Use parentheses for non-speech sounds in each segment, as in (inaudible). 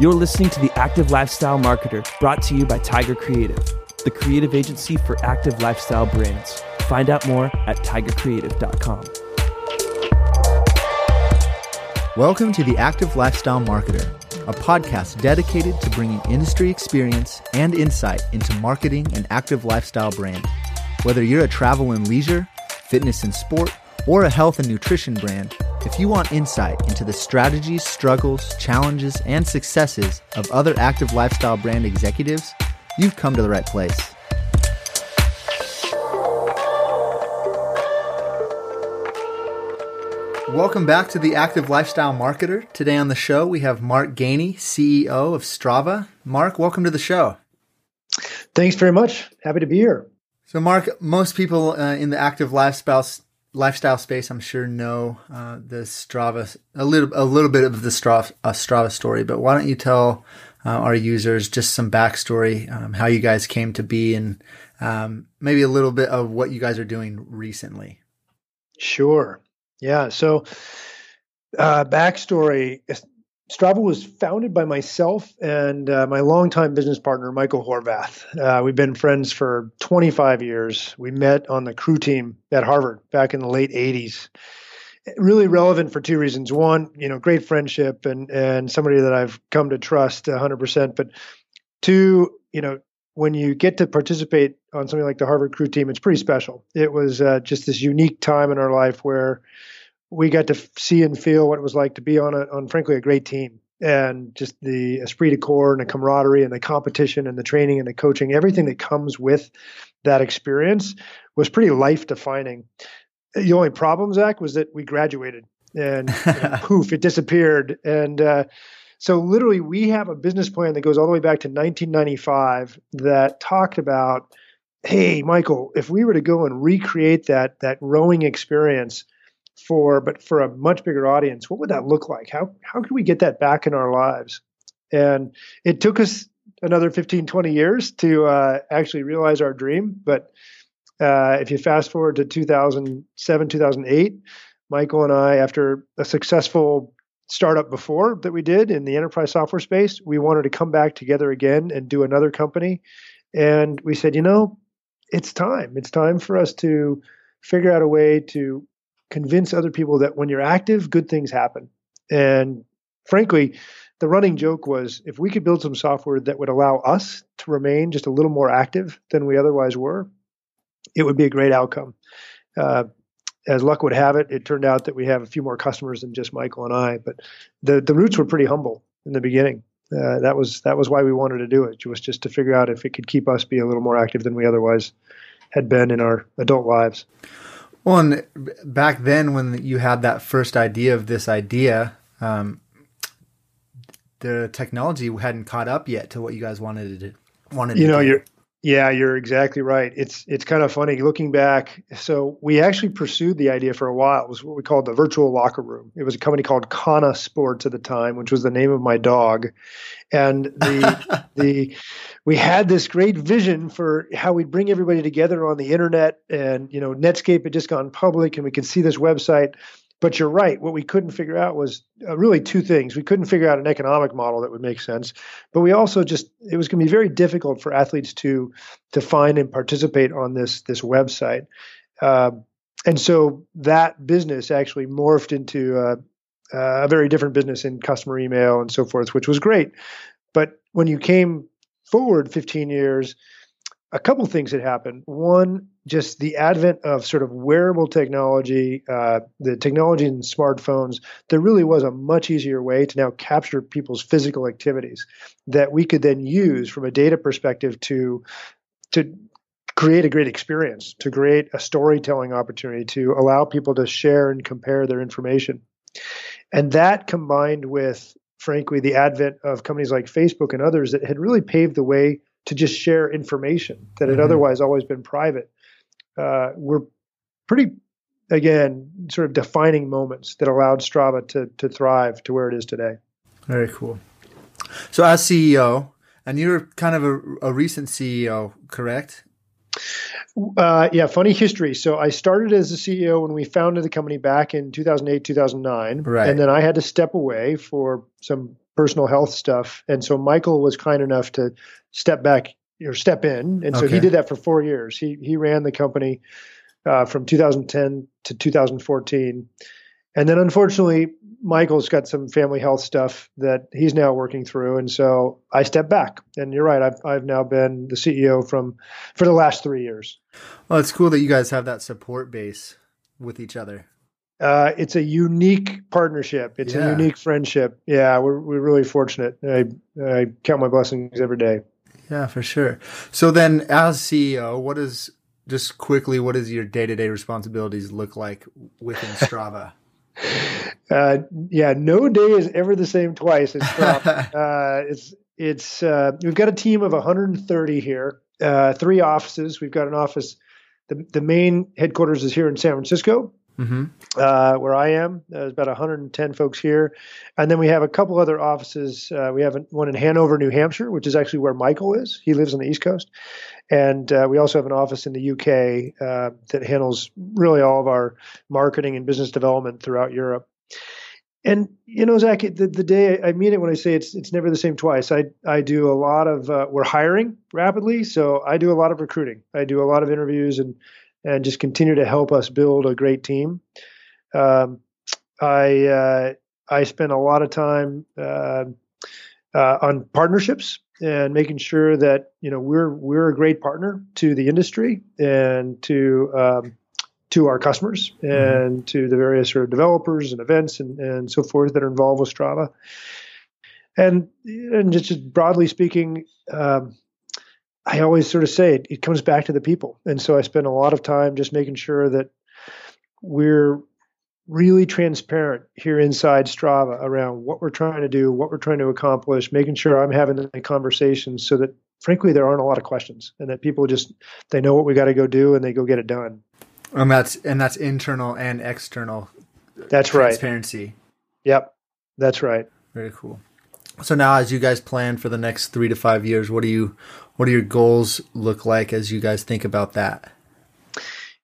You're listening to The Active Lifestyle Marketer, brought to you by Tiger Creative, the creative agency for active lifestyle brands. Find out more at tigercreative.com. Welcome to The Active Lifestyle Marketer, a podcast dedicated to bringing industry experience and insight into marketing an active lifestyle brand. Whether you're a travel and leisure, fitness and sport, or a health and nutrition brand, if you want insight into the strategies, struggles, challenges, and successes of other active lifestyle brand executives, you've come to the right place. Welcome back to the Active Lifestyle Marketer. Today on the show, we have Mark Gainey, CEO of Strava. Mark, welcome to the show. Thanks very much. Happy to be here. So, Mark, most people uh, in the active lifestyle lifestyle space, I'm sure know uh, the Strava a little a little bit of the Strava, uh, Strava story. But why don't you tell uh, our users just some backstory, um, how you guys came to be, and um, maybe a little bit of what you guys are doing recently. Sure. Yeah. So, uh, backstory Strava was founded by myself and uh, my longtime business partner, Michael Horvath. Uh, we've been friends for 25 years. We met on the crew team at Harvard back in the late 80s. Really relevant for two reasons. One, you know, great friendship and and somebody that I've come to trust 100%. But two, you know, when you get to participate on something like the Harvard crew team, it's pretty special. It was uh, just this unique time in our life where we got to see and feel what it was like to be on a on frankly a great team. And just the esprit de corps and the camaraderie and the competition and the training and the coaching everything that comes with that experience was pretty life defining the only problem zach was that we graduated and, and (laughs) poof it disappeared. And uh, so literally we have a business plan that goes all the way back to 1995 that talked about hey michael if we were to go and recreate that that rowing experience for but for a much bigger audience what would that look like? How how could we get that back in our lives? And it took us another 15 20 years to uh, actually realize our dream but uh, if you fast forward to 2007 2008 michael and i after a successful startup before that we did in the enterprise software space we wanted to come back together again and do another company. And we said you know it's time. It's time for us to figure out a way to convince other people that when you're active, good things happen. And frankly, the running joke was if we could build some software that would allow us to remain just a little more active than we otherwise were, it would be a great outcome. Uh, as luck would have it, it turned out that we have a few more customers than just Michael and I. But the the roots were pretty humble in the beginning. Uh, that was that was why we wanted to do it. It was just to figure out if it could keep us be a little more active than we otherwise had been in our adult lives. Well, and back then when you had that first idea of this idea, um, the technology hadn't caught up yet to what you guys wanted to wanted. You to know, do. you're yeah, you're exactly right. It's it's kind of funny looking back. So we actually pursued the idea for a while. It was what we called the virtual locker room. It was a company called Kana Sports at the time, which was the name of my dog. And the (laughs) the we had this great vision for how we'd bring everybody together on the internet and you know netscape had just gone public and we could see this website but you're right. What we couldn't figure out was uh, really two things. We couldn't figure out an economic model that would make sense but we also just it was going to be very difficult for athletes to to find and participate on this this website. Uh, and so that business actually morphed into uh, a very different business in customer email and so forth which was great. But when you came forward 15 years, a couple things had happened. One, just the advent of sort of wearable technology, uh, the technology in smartphones, there really was a much easier way to now capture people's physical activities that we could then use from a data perspective to to create a great experience, to create a storytelling opportunity, to allow people to share and compare their information. And that combined with frankly, the advent of companies like Facebook and others that had really paved the way to just share information that had mm-hmm. otherwise always been private uh, were pretty, again, sort of defining moments that allowed Strava to, to thrive to where it is today. Very cool. So, as CEO, and you're kind of a, a recent CEO, correct? Uh, yeah, funny history. So I started as a CEO when we founded the company back in 2008, 2009. Right. And then I had to step away for some personal health stuff. And so Michael was kind enough to step back or step in, and so Okay. he did that for four years. He he ran the company uh, from 2010 to 2014, and then unfortunately, Michael's got some family health stuff that he's now working through, and so I stepped back. And you're right, I've I've now been the CEO from for the last three years. Well, it's cool that you guys have that support base with each other. Uh, it's a unique partnership. It's Yeah. a unique friendship. Yeah, we're we're really fortunate. I I count my blessings every day. Yeah, for sure. So then, as CEO, what is just quickly what does your day to day responsibilities look like within (laughs) Strava? Uh, yeah, no day is ever the same twice. It's (laughs) uh, it's it's uh, we've got a team of 130 here, uh, three offices. We've got an office. The the main headquarters is here in San Francisco, mm-hmm. uh, where I am. There's about 110 folks here, and then we have a couple other offices. Uh, we have one in Hanover, New Hampshire, which is actually where Michael is. He lives on the East Coast, and uh, we also have an office in the UK uh, that handles really all of our marketing and business development throughout Europe. And you know, Zach, the, the day I mean it when I say it's it's never the same twice. I I do a lot of uh, we're hiring rapidly, so I do a lot of recruiting. I do a lot of interviews and and just continue to help us build a great team. Um, I uh, I spend a lot of time uh, uh, on partnerships and making sure that you know we're we're a great partner to the industry and to um, to our customers and to the various sort of developers and events and, and so forth that are involved with Strava. And and just, just broadly speaking, um, I always sort of say it, it comes back to the people. And so I spend a lot of time just making sure that we're really transparent here inside Strava around what we're trying to do, what we're trying to accomplish, making sure I'm having the conversations so that frankly there aren't a lot of questions and that people just they know what we got to go do and they go get it done. And that's and that's internal and external That's right. transparency. Yep. That's right. Very cool. So now, as you guys plan for the next three to five years, what are you, what do your goals look like as you guys think about that?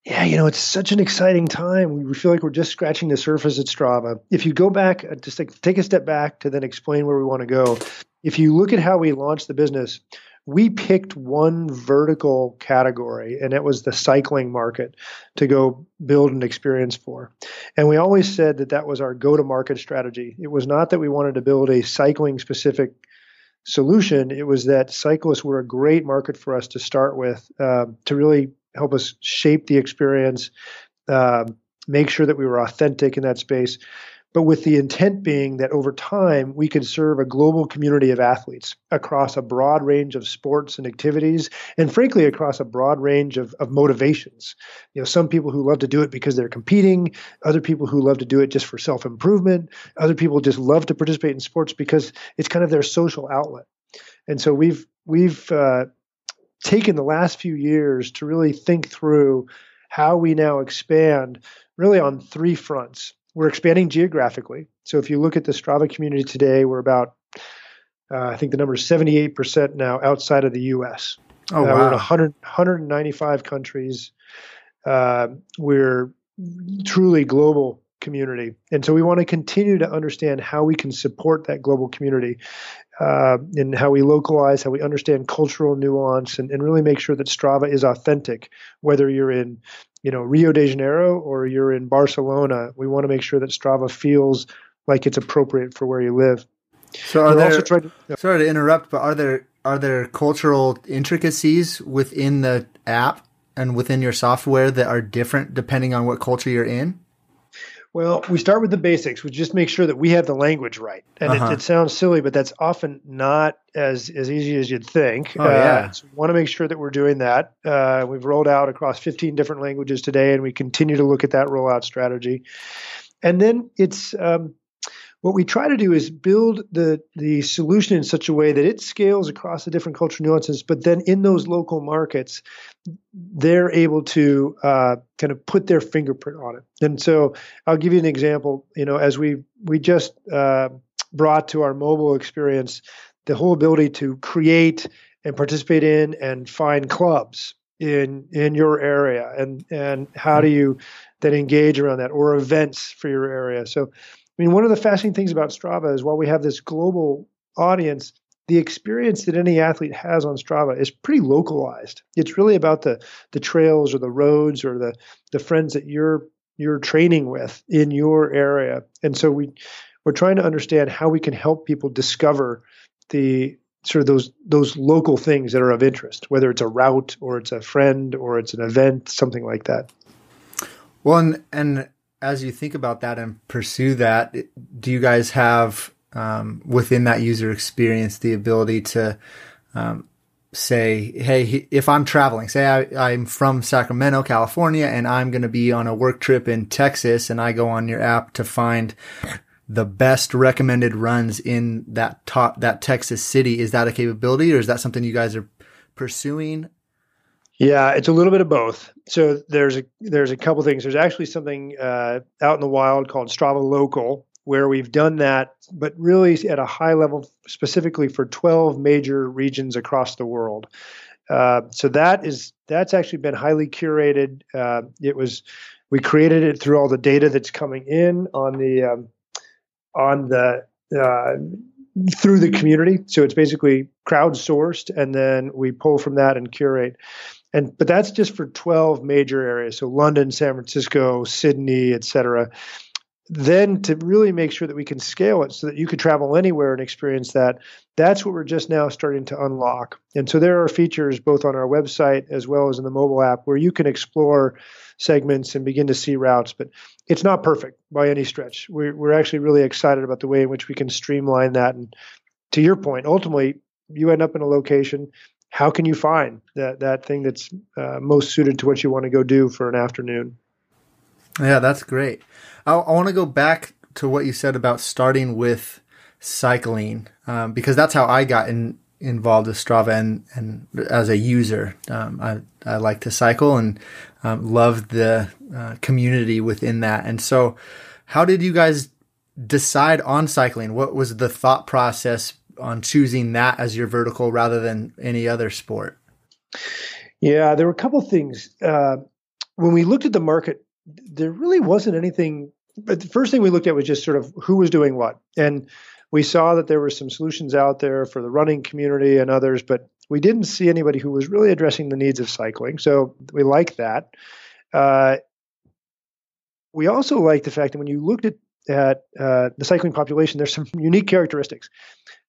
Yeah, you know, it's such an exciting time. We feel like we're just scratching the surface at Strava. If you go back, uh, just like take a step back to then explain where we want to go. If you look at how we launched the business, we picked one vertical category, and it was the cycling market to go build an experience for. And we always said that that was our go to market strategy. It was not that we wanted to build a cycling specific solution, it was that cyclists were a great market for us to start with um, to really help us shape the experience, um, make sure that we were authentic in that space. But with the intent being that over time we could serve a global community of athletes across a broad range of sports and activities, and frankly across a broad range of, of motivations. You know, some people who love to do it because they're competing, other people who love to do it just for self improvement, other people just love to participate in sports because it's kind of their social outlet. And so we've we've uh, taken the last few years to really think through how we now expand really on three fronts. We're expanding geographically. So if you look at the Strava community today, we're about, uh, I think the number is 78% now outside of the US. Oh Uh, We're in 100, 195 countries. Uh, we're truly global community. And so we want to continue to understand how we can support that global community uh, and how we localize, how we understand cultural nuance, and, and really make sure that Strava is authentic, whether you're in you know Rio de Janeiro or you're in Barcelona. We want to make sure that Strava feels like it's appropriate for where you live. So are We're there? to, Sorry to interrupt, but are there are there cultural intricacies within the app and within your software that are different depending on what culture you're in? Well, we start with the basics. We just make sure that we have the language right, and Uh-huh. it, it sounds silly, but that's often not as as easy as you'd think. Oh, yeah. so we want to make sure that we're doing that. Uh, we've rolled out across 15 different languages today, and we continue to look at that rollout strategy. And then it's um, what we try to do is build the the solution in such a way that it scales across the different cultural nuances, but then in those local markets, they're able to uh, kind of put their fingerprint on it. And so I'll give you an example. You know, as we we just uh, brought to our mobile experience the whole ability to create and participate in and find clubs in in your area, and and how do you then engage around that or events for your area. So I mean, one of the fascinating things about Strava is while we have this global audience, the experience that any athlete has on Strava is pretty localized. It's really about the the trails or the roads or the the friends that you're you're training with in your area. And so we we're trying to understand how we can help people discover the sort of those those local things that are of interest, whether it's a route or it's a friend or it's an event, something like that. Well, and, and as you think about that and pursue that, do you guys have um, within that user experience the ability to um, say, hey, if I'm traveling, say I, I'm from Sacramento, California, and I'm going to be on a work trip in Texas, and I go on your app to find the best recommended runs in that top that Texas city. Is that a capability, or is that something you guys are pursuing? Yeah, it's a little bit of both. So there's a there's a couple things. There's actually something uh, out in the wild called Strava Local, where we've done that, but really at a high level, specifically for 12 major regions across the world. Uh, so that is that's actually been highly curated. Uh, it was we created it through all the data that's coming in on the um, on the uh, through the community. So it's basically crowdsourced, and then we pull from that and curate. And but that's just for 12 major areas. So London, San Francisco, Sydney, et cetera. Then to really make sure that we can scale it so that you could travel anywhere and experience that that's what we're just now starting to unlock. And so there are features both on our website as well as in the mobile app where you can explore segments and begin to see routes but it's not perfect by any stretch. We're, we're actually really excited about the way in which we can streamline that. And to your point ultimately you end up in a location how can you find that that thing that's uh, most suited to what you want to go do for an afternoon yeah that's great I, I want to go back to what you said about starting with cycling um, because that's how I got in, involved with Strava and, and as a user. Um, I, I like to cycle and um, love the uh, community within that. And so, how did you guys decide on cycling? What was the thought process on choosing that as your vertical rather than any other sport? Yeah, there were a couple of things. Uh, when we looked at the market, there really wasn't anything but the first thing we looked at was just sort of who was doing what. And we saw that there were some solutions out there for the running community and others, but we didn't see anybody who was really addressing the needs of cycling. So we like that. Uh, we also like the fact that when you looked at, at uh, the cycling population, there's some (laughs) unique characteristics.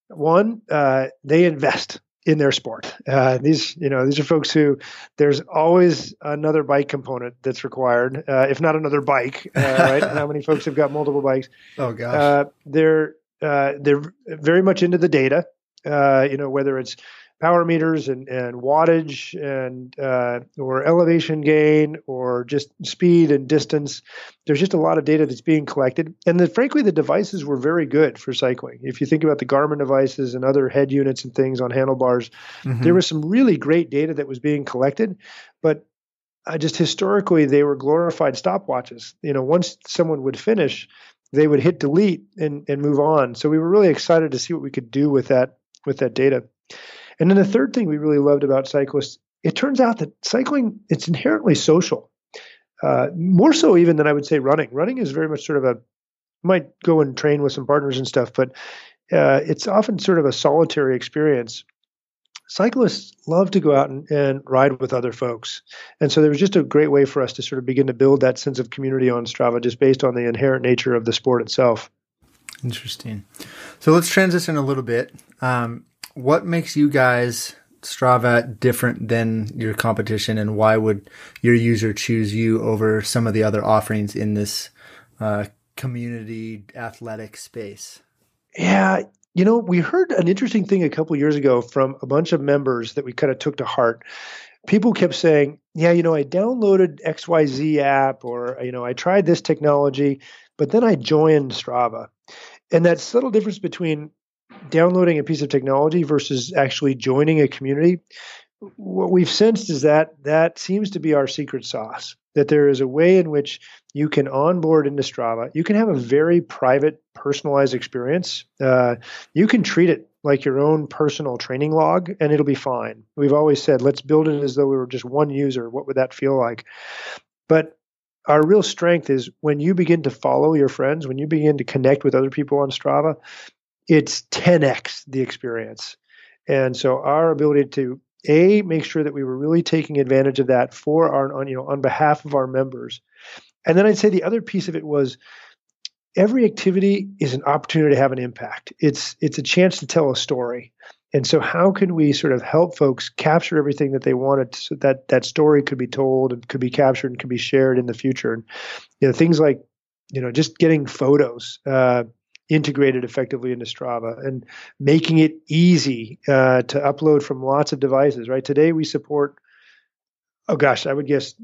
One, uh, they invest in their sport. Uh, these, you know, these are folks who there's always another bike component that's required, uh, if not another bike. Uh, right? (laughs) How many folks have got multiple bikes? Oh gosh. Uh, they're uh, they're very much into the data. Uh, you know, whether it's power meters and, and wattage and uh, or elevation gain or just speed and distance. There's just a lot of data that's being collected, and then frankly, the devices were very good for cycling. If you think about the Garmin devices and other head units and things on handlebars, mm-hmm. there was some really great data that was being collected, but uh, just historically they were glorified stopwatches. You know, once someone would finish, they would hit delete and, and move on. So we were really excited to see what we could do with that with that data. And then the third thing we really loved about cyclists, it turns out that cycling it's inherently social, uh, more so even than I would say running. Running is very much sort of a might go and train with some partners and stuff, but uh, it's often sort of a solitary experience. Cyclists love to go out and, and ride with other folks. And so there was just a great way for us to sort of begin to build that sense of community on Strava just based on the inherent nature of the sport itself. Interesting. So let's transition a little bit. Um, what makes you guys Strava different than your competition, and why would your user choose you over some of the other offerings in this uh, community athletic space? Yeah, you know, we heard an interesting thing a couple years ago from a bunch of members that we kind of took to heart. People kept saying, "Yeah, you know, I downloaded XYZ app, or you know, I tried this technology, but then I joined Strava." And that subtle difference between downloading a piece of technology versus actually joining a community, what we've sensed is that that seems to be our secret sauce. That there is a way in which you can onboard into Strava. You can have a very private, personalized experience. Uh, you can treat it like your own personal training log, and it'll be fine. We've always said, let's build it as though we were just one user. What would that feel like? But our real strength is when you begin to follow your friends, when you begin to connect with other people on Strava, it's 10x the experience. And so our ability to a make sure that we were really taking advantage of that for our you know on behalf of our members. And then I'd say the other piece of it was every activity is an opportunity to have an impact. It's it's a chance to tell a story. And so, how can we sort of help folks capture everything that they wanted so that that story could be told and could be captured and could be shared in the future? And you know, things like you know, just getting photos uh, integrated effectively into Strava and making it easy uh, to upload from lots of devices. Right today, we support. Oh gosh, I would guess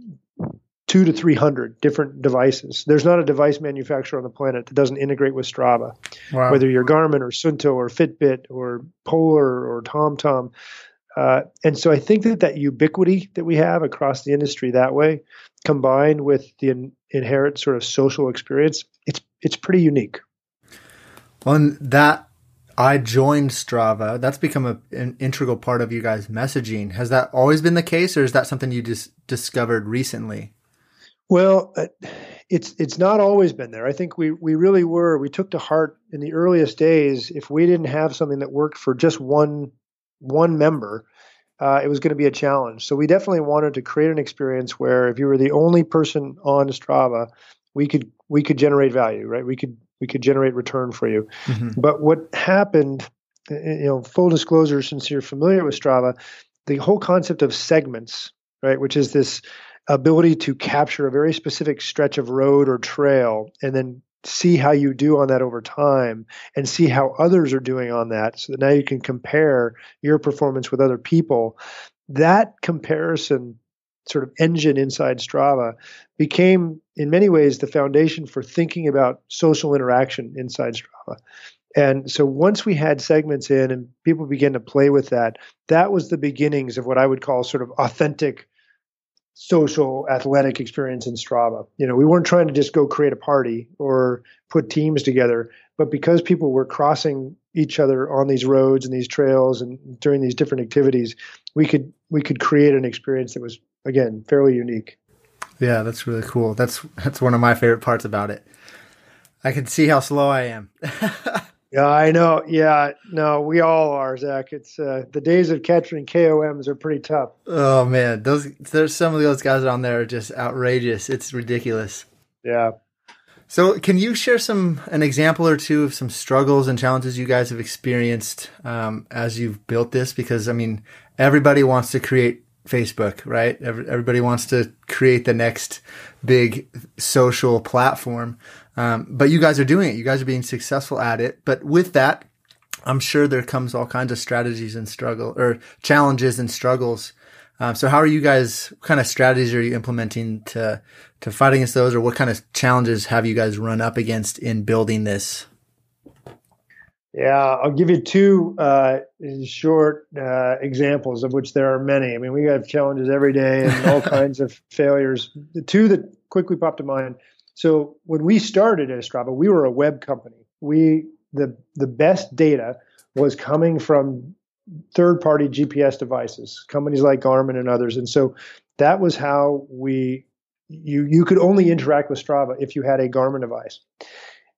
two to 300 different devices. There's not a device manufacturer on the planet that doesn't integrate with Strava. Wow. Whether you're Garmin or Suunto or Fitbit or Polar or TomTom. Uh, and so I think that that ubiquity that we have across the industry that way, combined with the in, inherent sort of social experience, it's it's pretty unique. On that, I joined Strava. That's become a, an integral part of you guys' messaging. Has that always been the case, or is that something you just discovered recently? Well, uh, it's it's not always been there. I think we we really were. We took to heart in the earliest days. If we didn't have something that worked for just one one member, uh, it was going to be a challenge. So we definitely wanted to create an experience where if you were the only person on Strava, we could we could generate value, right? We could we could generate return for you. Mm-hmm. But what happened, you know, full disclosure, since you're familiar with Strava, the whole concept of segments, right, which is this ability to capture a very specific stretch of road or trail and then see how you do on that over time and see how others are doing on that so that now you can compare your performance with other people that comparison sort of engine inside strava became in many ways the foundation for thinking about social interaction inside strava and so once we had segments in and people began to play with that that was the beginnings of what i would call sort of authentic social athletic experience in Strava. You know, we weren't trying to just go create a party or put teams together, but because people were crossing each other on these roads and these trails and during these different activities, we could we could create an experience that was again fairly unique. Yeah, that's really cool. That's (laughs) that's one of my favorite parts about it. I can see how slow I am. (laughs) Yeah, I know. Yeah, no, we all are, Zach. It's uh, the days of catching KOMs are pretty tough. Oh man, those there's some of those guys on there are just outrageous. It's ridiculous. Yeah. So, can you share some an example or two of some struggles and challenges you guys have experienced um, as you've built this? Because I mean, everybody wants to create Facebook, right? Everybody wants to create the next big social platform. Um, but you guys are doing it. You guys are being successful at it. But with that, I'm sure there comes all kinds of strategies and struggle or challenges and struggles. Um, so how are you guys? What kind of strategies are you implementing to to fight against those, or what kind of challenges have you guys run up against in building this? Yeah, I'll give you two uh, short uh, examples of which there are many. I mean, we have challenges every day and all (laughs) kinds of failures. The two that quickly popped to mind so when we started at Strava, we were a web company. We the the best data was coming from third party GPS devices, companies like Garmin and others. And so that was how we you you could only interact with Strava if you had a Garmin device.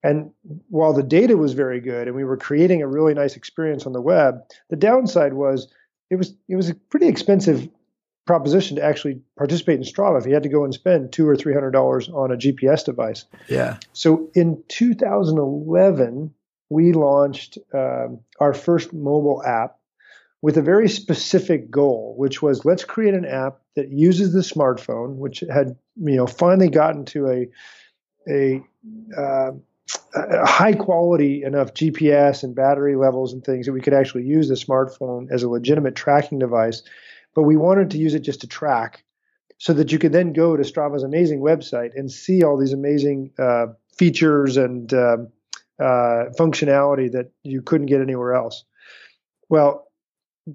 And while the data was very good and we were creating a really nice experience on the web, the downside was it was it was a pretty expensive proposition to actually participate in Strava if he had to go and spend two or three hundred dollars on a GPS device. Yeah. So in 2011, we launched um, our first mobile app with a very specific goal, which was let's create an app that uses the smartphone, which had you know finally gotten to a a, uh, high quality enough GPS and battery levels and things that we could actually use the smartphone as a legitimate tracking device but we wanted to use it just to track so that you could then go to Strava's amazing website and see all these amazing uh, features and uh, uh, functionality that you couldn't get anywhere else. Well,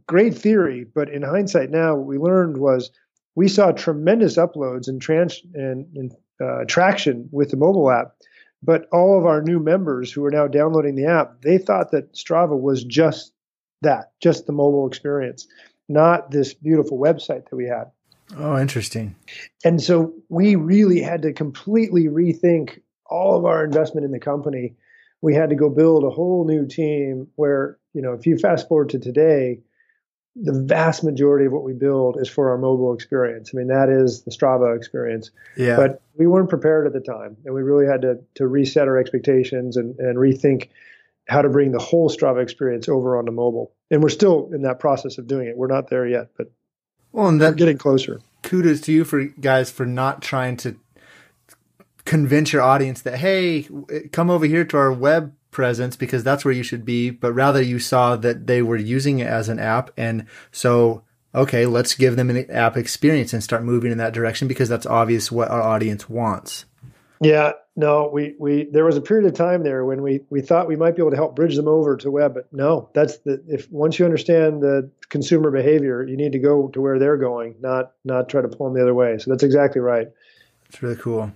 great theory, but in hindsight now, what we learned was we saw tremendous uploads and, trans- and, and uh, traction with the mobile app. But all of our new members who are now downloading the app, they thought that Strava was just that, just the mobile experience not this beautiful website that we had. Oh, interesting. And so we really had to completely rethink all of our investment in the company. We had to go build a whole new team where, you know, if you fast forward to today, the vast majority of what we build is for our mobile experience. I mean, that is the Strava experience. Yeah. But we weren't prepared at the time, and we really had to to reset our expectations and, and rethink how to bring the whole Strava experience over onto mobile. And we're still in that process of doing it. We're not there yet, but well, and that, we're getting closer. Kudos to you for guys for not trying to convince your audience that hey, come over here to our web presence because that's where you should be, but rather you saw that they were using it as an app. And so, okay, let's give them an app experience and start moving in that direction because that's obvious what our audience wants. Yeah, no, we, we, there was a period of time there when we, we thought we might be able to help bridge them over to web, but no, that's the, if once you understand the consumer behavior, you need to go to where they're going, not, not try to pull them the other way. So that's exactly right. It's really cool.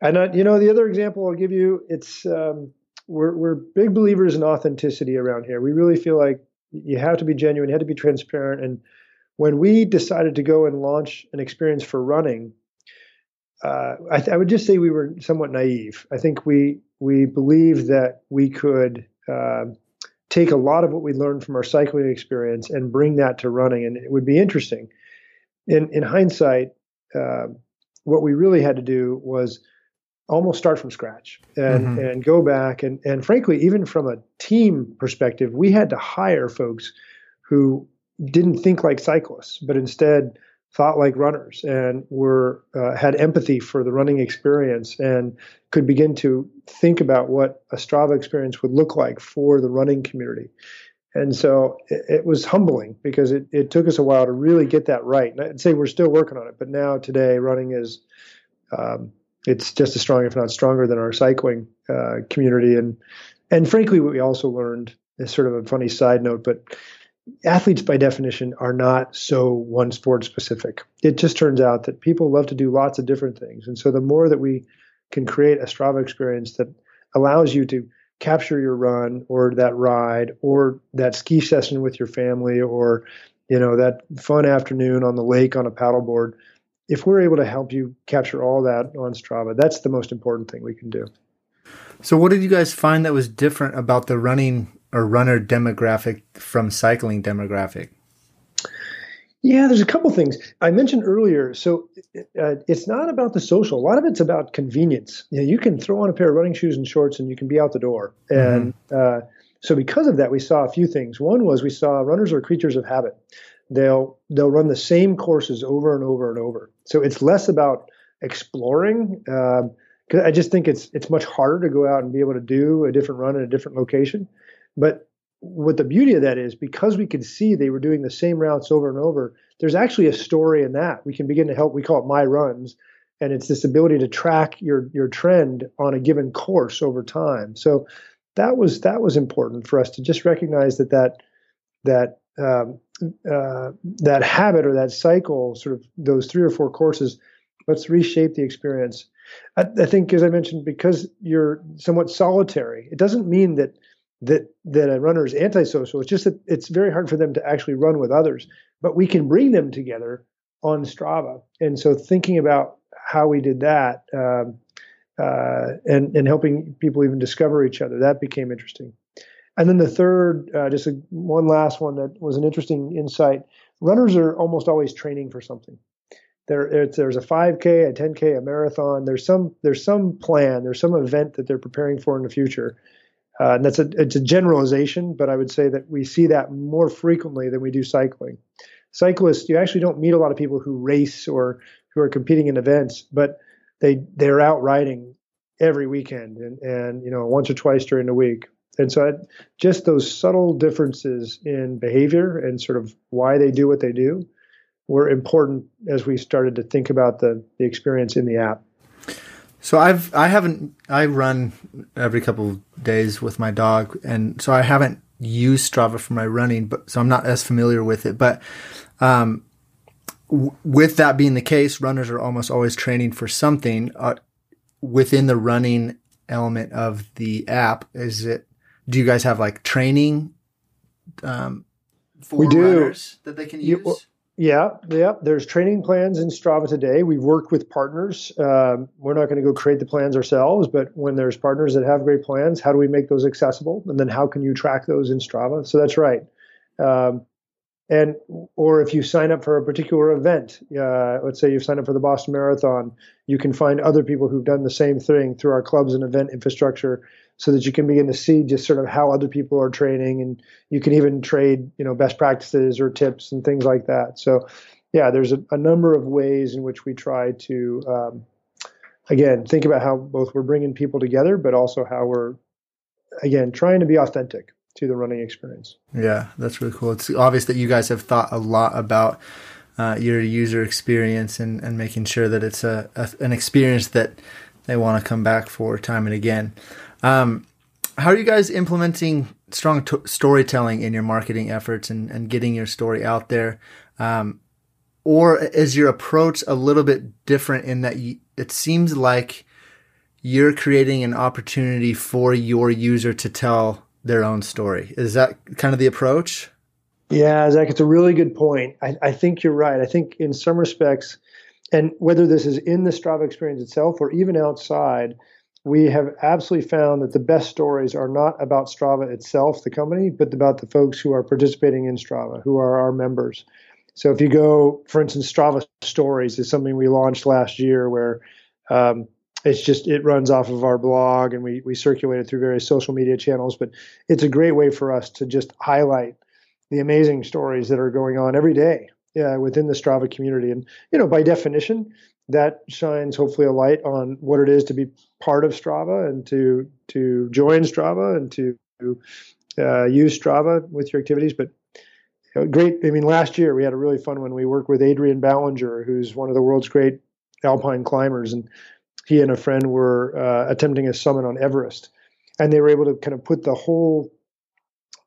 And uh, you know, the other example I'll give you, it's, um, we're we're big believers in authenticity around here. We really feel like you have to be genuine, you have to be transparent. And when we decided to go and launch an experience for running, uh, I, th- I, would just say we were somewhat naive. I think we we believed that we could uh, take a lot of what we learned from our cycling experience and bring that to running, and it would be interesting. In in hindsight, uh, what we really had to do was almost start from scratch and mm-hmm. and go back. And and frankly even from a team perspective we had to hire folks who didn't think like cyclists but instead thought like runners and were uh, had empathy for the running experience and could begin to think about what a Strava experience would look like for the running community. And so it, it was humbling because it, it took us a while to really get that right. And I'd say we're still working on it but now today running is um, it's just as strong, if not stronger, than our cycling uh, community. And and frankly, what we also learned is sort of a funny side note, but athletes by definition are not so one sport specific. It just turns out that people love to do lots of different things, and so the more that we can create a Strava experience that allows you to capture your run or that ride or that ski session with your family or you know that fun afternoon on the lake on a paddleboard if we're able to help you capture all that on Strava, that's the most important thing we can do. So, what did you guys find that was different about the running or runner demographic from cycling demographic? Yeah, there's a couple things I mentioned earlier. So uh, it's not about the social. A lot of it's about convenience. You, know, you can throw on a pair of running shoes and shorts, and you can be out the door. And mm-hmm. uh, so, because of that, we saw a few things. One was we saw runners are creatures of habit they'll they'll run the same courses over and over and over. So it's less about exploring. Um, cause I just think it's it's much harder to go out and be able to do a different run in a different location. But what the beauty of that is because we could see they were doing the same routes over and over. There's actually a story in that. We can begin to help. We call it my runs, and it's this ability to track your your trend on a given course over time. So that was that was important for us to just recognize that that that um, uh, that habit or that cycle, sort of those three or four courses, let's reshape the experience. I, I, think, as I mentioned, because you're somewhat solitary, it doesn't mean that that that a runner is antisocial. It's just that it's very hard for them to actually run with others. But we can bring them together on Strava, and so thinking about how we did that um, uh, and and helping people even discover each other that became interesting. And then the third, uh, just a, one last one that was an interesting insight. Runners are almost always training for something. There, there's a 5K, a 10K, a marathon. There's some, there's some plan. There's some event that they're preparing for in the future. Uh, and that's a, it's a generalization, but I would say that we see that more frequently than we do cycling. Cyclists, you actually don't meet a lot of people who race or who are competing in events, but they they're out riding every weekend and and you know once or twice during the week. And so, I, just those subtle differences in behavior and sort of why they do what they do were important as we started to think about the, the experience in the app. So I've I haven't I run every couple of days with my dog, and so I haven't used Strava for my running, but so I'm not as familiar with it. But um, w- with that being the case, runners are almost always training for something uh, within the running element of the app. Is it do you guys have like training um, for we do. that they can use? Yeah, yeah. There's training plans in Strava today. We've worked with partners. Um, we're not going to go create the plans ourselves, but when there's partners that have great plans, how do we make those accessible? And then how can you track those in Strava? So that's right. Um, and or if you sign up for a particular event, uh, let's say you sign up for the Boston Marathon, you can find other people who've done the same thing through our clubs and event infrastructure so that you can begin to see just sort of how other people are training and you can even trade you know best practices or tips and things like that. So yeah there's a, a number of ways in which we try to um, again think about how both we're bringing people together but also how we're again trying to be authentic to the running experience. Yeah that's really cool. It's obvious that you guys have thought a lot about uh, your user experience and, and making sure that it's a, a an experience that they want to come back for time and again um, how are you guys implementing strong t- storytelling in your marketing efforts and, and getting your story out there? Um, or is your approach a little bit different in that you, it seems like you're creating an opportunity for your user to tell their own story? Is that kind of the approach? Yeah, Zach, it's a really good point. I, I think you're right. I think in some respects, and whether this is in the Strava experience itself or even outside, we have absolutely found that the best stories are not about Strava itself, the company, but about the folks who are participating in Strava, who are our members. So if you go, for instance, Strava Stories is something we launched last year where um, it's just it runs off of our blog and we we circulate it through various social media channels. But it's a great way for us to just highlight the amazing stories that are going on every day yeah, within the Strava community. And you know, by definition, that shines hopefully a light on what it is to be part of Strava and to to join Strava and to uh, use Strava with your activities. But you know, great. I mean, last year we had a really fun one. We worked with Adrian Ballinger, who's one of the world's great alpine climbers, and he and a friend were uh, attempting a summit on Everest, and they were able to kind of put the whole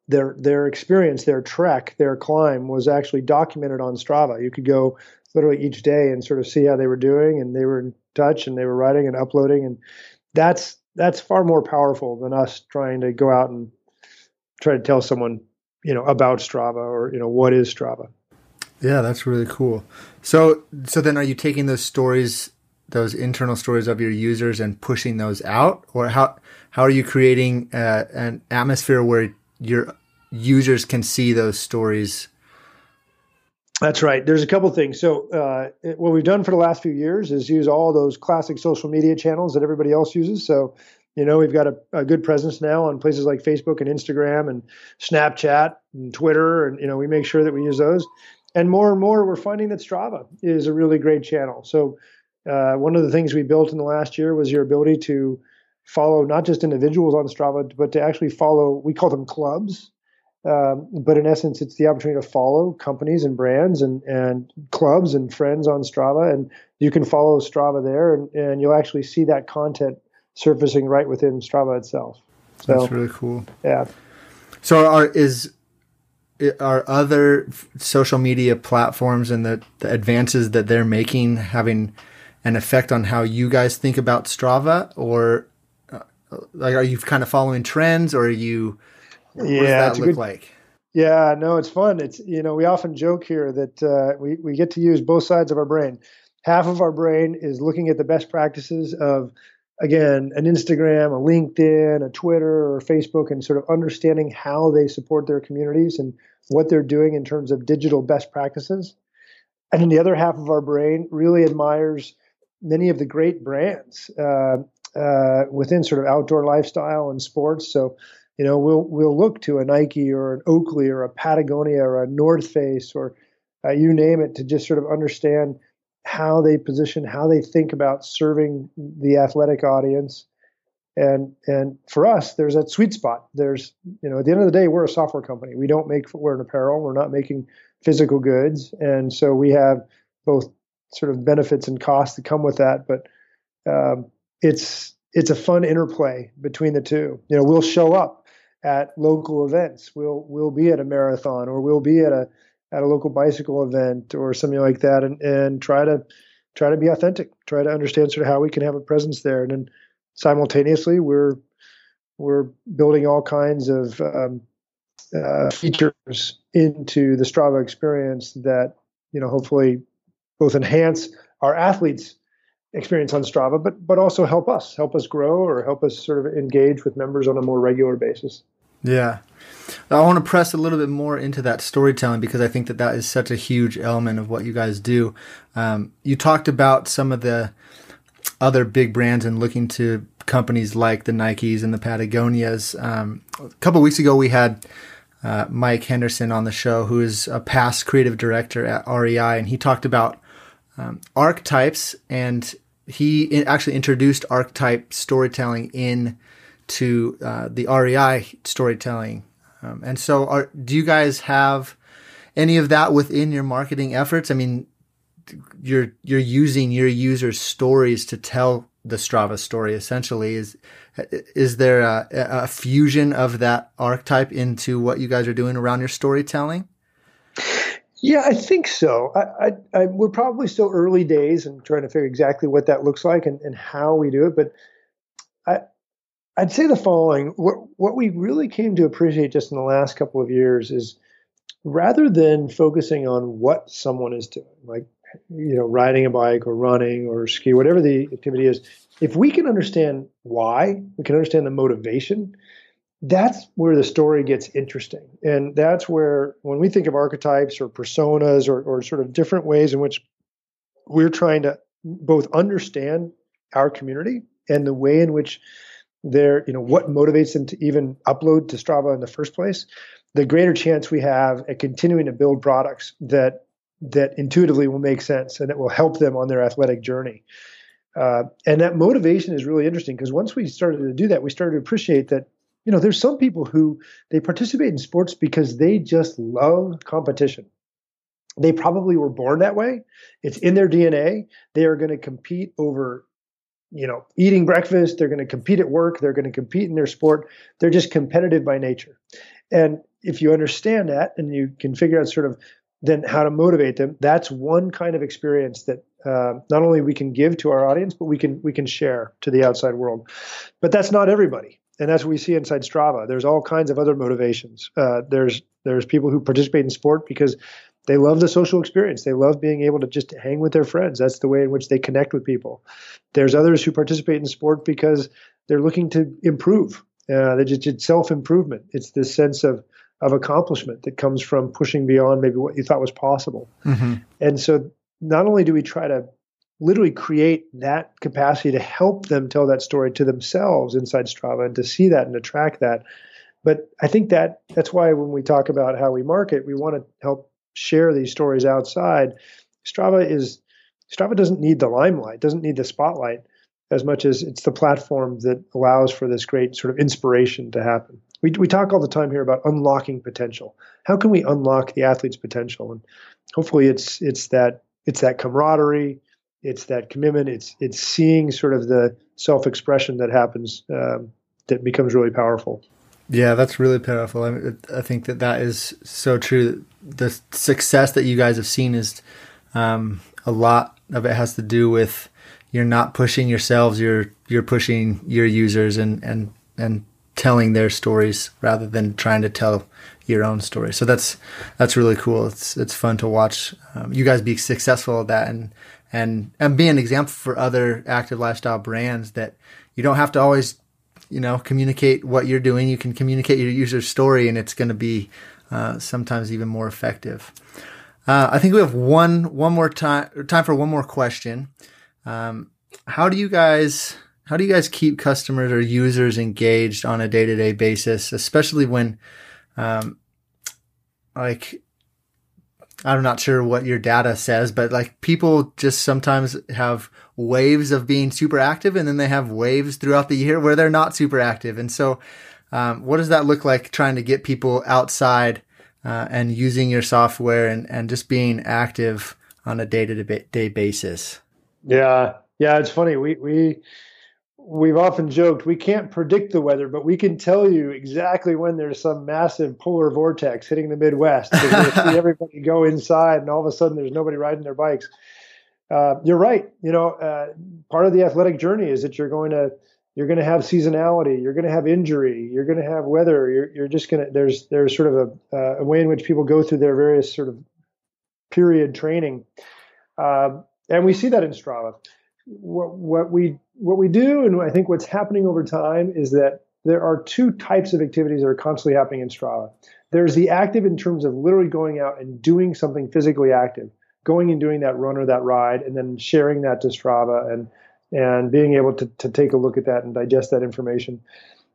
their their experience, their trek, their climb was actually documented on Strava. You could go literally each day and sort of see how they were doing and they were in touch and they were writing and uploading and that's that's far more powerful than us trying to go out and try to tell someone you know about strava or you know what is strava. Yeah that's really cool. So so then are you taking those stories those internal stories of your users and pushing those out? Or how how are you creating uh, an atmosphere where your users can see those stories that's right. There's a couple things. So, uh, what we've done for the last few years is use all those classic social media channels that everybody else uses. So, you know, we've got a, a, good presence now on places like Facebook and Instagram and Snapchat and Twitter, and you know, we make sure that we use those. And more and more, we're finding that Strava is a really great channel. So, uh, one of the things we built in the last year was your ability to follow not just individuals on Strava, but to actually follow. We call them clubs. Um, but in essence, it's the opportunity to follow companies and brands and, and clubs and friends on Strava. And you can follow Strava there, and, and you'll actually see that content surfacing right within Strava itself. So, That's really cool. Yeah. So, are is are other social media platforms and the, the advances that they're making having an effect on how you guys think about Strava, or uh, like are you kind of following trends, or are you what yeah, does that look good, like? Yeah, no, it's fun. It's you know we often joke here that uh, we we get to use both sides of our brain. Half of our brain is looking at the best practices of again an Instagram, a LinkedIn, a Twitter, or Facebook, and sort of understanding how they support their communities and what they're doing in terms of digital best practices. And then the other half of our brain really admires many of the great brands uh, uh, within sort of outdoor lifestyle and sports. So you know, we'll we'll look to a Nike or an Oakley or a Patagonia or a North Face or uh, you name it to just sort of understand how they position, how they think about serving the athletic audience. And and for us, there's that sweet spot. There's you know, at the end of the day, we're a software company. We don't make footwear and apparel. We're not making physical goods, and so we have both sort of benefits and costs that come with that. But um, it's it's a fun interplay between the two. You know, we'll show up at local events. We'll we'll be at a marathon or we'll be at a at a local bicycle event or something like that, and and try to try to be authentic. Try to understand sort of how we can have a presence there, and then simultaneously we're we're building all kinds of um, uh, features into the Strava experience that you know, hopefully both enhance our athletes' experience on Strava, but but also help us, help us grow, or help us sort of engage with members on a more regular basis. Yeah. I want to press a little bit more into that storytelling because I think that that is such a huge element of what you guys do. Um, you talked about some of the other big brands and looking to companies like the Nikes and the Patagonias. Um, a couple weeks ago, we had uh, Mike Henderson on the show, who is a past creative director at REI, and he talked about um, archetypes and he actually introduced archetype storytelling in to uh, the REI storytelling. Um, and so, are, do you guys have any of that within your marketing efforts? I mean, you're you're using your users' stories to tell the Strava story. Essentially, is is there a, a fusion of that archetype into what you guys are doing around your storytelling? Yeah, I think so. I, I, I, we're probably still early days and trying to figure exactly what that looks like and, and how we do it. But I, I'd say the following: what, what we really came to appreciate just in the last couple of years is rather than focusing on what someone is doing, like you know, riding a bike or running or ski, whatever the activity is, if we can understand why, we can understand the motivation. That's where the story gets interesting, and that's where when we think of archetypes or personas or, or sort of different ways in which we're trying to both understand our community and the way in which they're, you know, what motivates them to even upload to Strava in the first place, the greater chance we have at continuing to build products that that intuitively will make sense and it will help them on their athletic journey. Uh, and that motivation is really interesting because once we started to do that, we started to appreciate that you know there's some people who they participate in sports because they just love competition. They probably were born that way. It's in their DNA. They are going to compete over you know eating breakfast they're going to compete at work they're going to compete in their sport they're just competitive by nature and if you understand that and you can figure out sort of then how to motivate them. That's one kind of experience that uh, not only we can give to our audience, but we can we can share to the outside world. But that's not everybody, and that's what we see inside Strava. There's all kinds of other motivations. Uh, there's there's people who participate in sport because they love the social experience. They love being able to just hang with their friends. That's the way in which they connect with people. There's others who participate in sport because they're looking to improve. Uh, they just it's self improvement. It's this sense of of accomplishment that comes from pushing beyond maybe what you thought was possible. Mm-hmm. And so not only do we try to literally create that capacity to help them tell that story to themselves inside Strava and to see that and to track that, but I think that that's why when we talk about how we market, we want to help share these stories outside. Strava is Strava doesn't need the limelight, doesn't need the spotlight as much as it's the platform that allows for this great sort of inspiration to happen. We, we talk all the time here about unlocking potential. How can we unlock the athlete's potential? And hopefully it's it's that it's that camaraderie, it's that commitment, it's it's seeing sort of the self-expression that happens um, that becomes really powerful. Yeah, that's really powerful. I, I, think that that is so true. The success that you guys have seen is um, a lot of it has to do with you're not pushing yourselves. You're you're pushing your users and and and telling their stories rather than trying to tell your own story. So that's that's really cool. It's it's fun to watch um, you guys be successful at that and and and be an example for other active lifestyle brands that you don't have to always you know communicate what you're doing. You can communicate your user story, and it's going to be uh, sometimes even more effective. Uh, I think we have one one more time time for one more question. Um, how do you guys how do you guys keep customers or users engaged on a day to day basis, especially when, um, like, I'm not sure what your data says, but like people just sometimes have waves of being super active and then they have waves throughout the year where they're not super active. And so, um, what does that look like trying to get people outside uh, and using your software and, and just being active on a day to day basis? Yeah. Yeah. It's funny. We, we, we've often joked we can't predict the weather, but we can tell you exactly when there's some massive polar vortex hitting the Midwest. we see (laughs) everybody go inside, and all of a sudden there's nobody riding their bikes. Uh, you're right. You know, uh, part of the athletic journey is that you're going to you're going to have seasonality, you're going to have injury, you're going to have weather. You're you're just going to there's there's sort of a, uh, a way in which people go through their various sort of period training. Uh, and we see that in Strava. What, what we what we do, and I think what's happening over time is that there are two types of activities that are constantly happening in Strava. There's the active in terms of literally going out and doing something physically active, going and doing that run or that ride, and then sharing that to Strava and and being able to, to take a look at that and digest that information.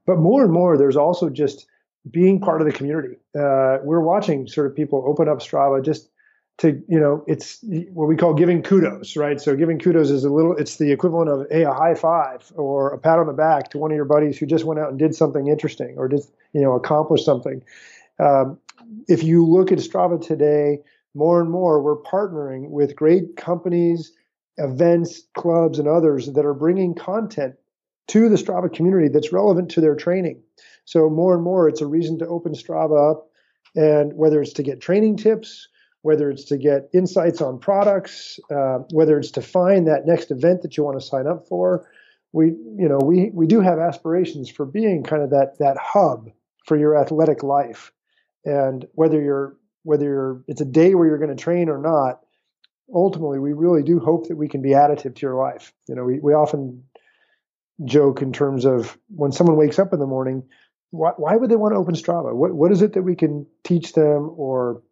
But more and more, there's also just being part of the community. Uh, we're watching sort of people open up Strava just to, you know, it's what we call giving kudos, right? So giving kudos is a little, it's the equivalent of, hey, a high five or a pat on the back to one of your buddies who just went out and did something interesting or just, you know, accomplished something. Um, if you look at Strava today, more and more we're partnering with great companies, events, clubs, and others that are bringing content to the Strava community that's relevant to their training. So more and more, it's a reason to open Strava up, and whether it's to get training tips, whether it's to get insights on products, uh, whether it's to find that next event that you want to sign up for, we you know we we do have aspirations for being kind of that that hub for your athletic life, and whether you're whether you're it's a day where you're going to train or not, ultimately we really do hope that we can be additive to your life. You know, we we often joke in terms of when someone wakes up in the morning, why, why would they want to open Strava? What what is it that we can teach them or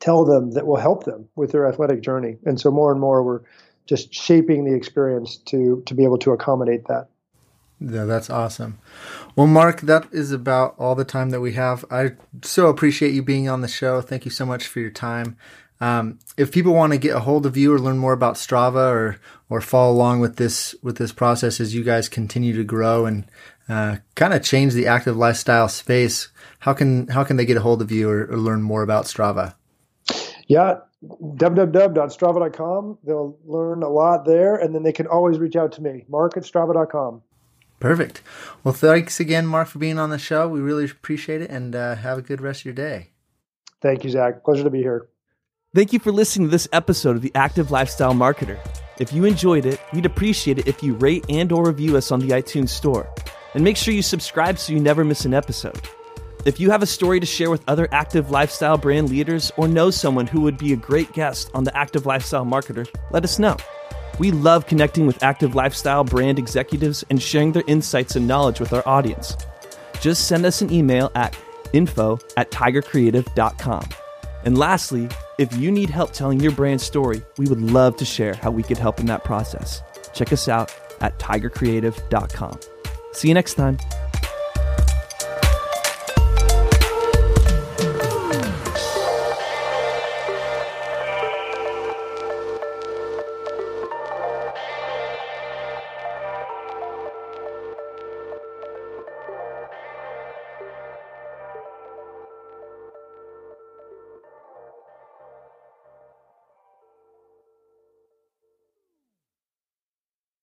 tell them that will help them with their athletic journey? And so more and more we're just shaping the experience to to be able to accommodate that. Yeah, that's awesome. Well, Mark, that is about all the time that we have. I so appreciate you being on the show. Thank you so much for your time. Um, if people want to get a hold of you or learn more about Strava or or follow along with this with this process as you guys continue to grow and uh, kind of change the active lifestyle space, how can how can they get a hold of you or, or learn more about Strava? Yeah, www.strava.com. They'll learn a lot there, and then they can always reach out to me, mark at strava.com. Perfect. Well, thanks again, Mark, for being on the show. We really appreciate it, and uh, have a good rest of your day. Thank you, Zach. Pleasure to be here. Thank you for listening to this episode of the Active Lifestyle Marketer. If you enjoyed it, we'd appreciate it if you rate and or review us on the iTunes Store. And make sure you subscribe so you never miss an episode. If you have a story to share with other active lifestyle brand leaders or know someone who would be a great guest on the Active Lifestyle Marketer, let us know. We love connecting with active lifestyle brand executives and sharing their insights and knowledge with our audience. Just send us an email at info at tigercreative.com. And lastly, if you need help telling your brand story, we would love to share how we could help in that process. Check us out at tigercreative.com. See you next time.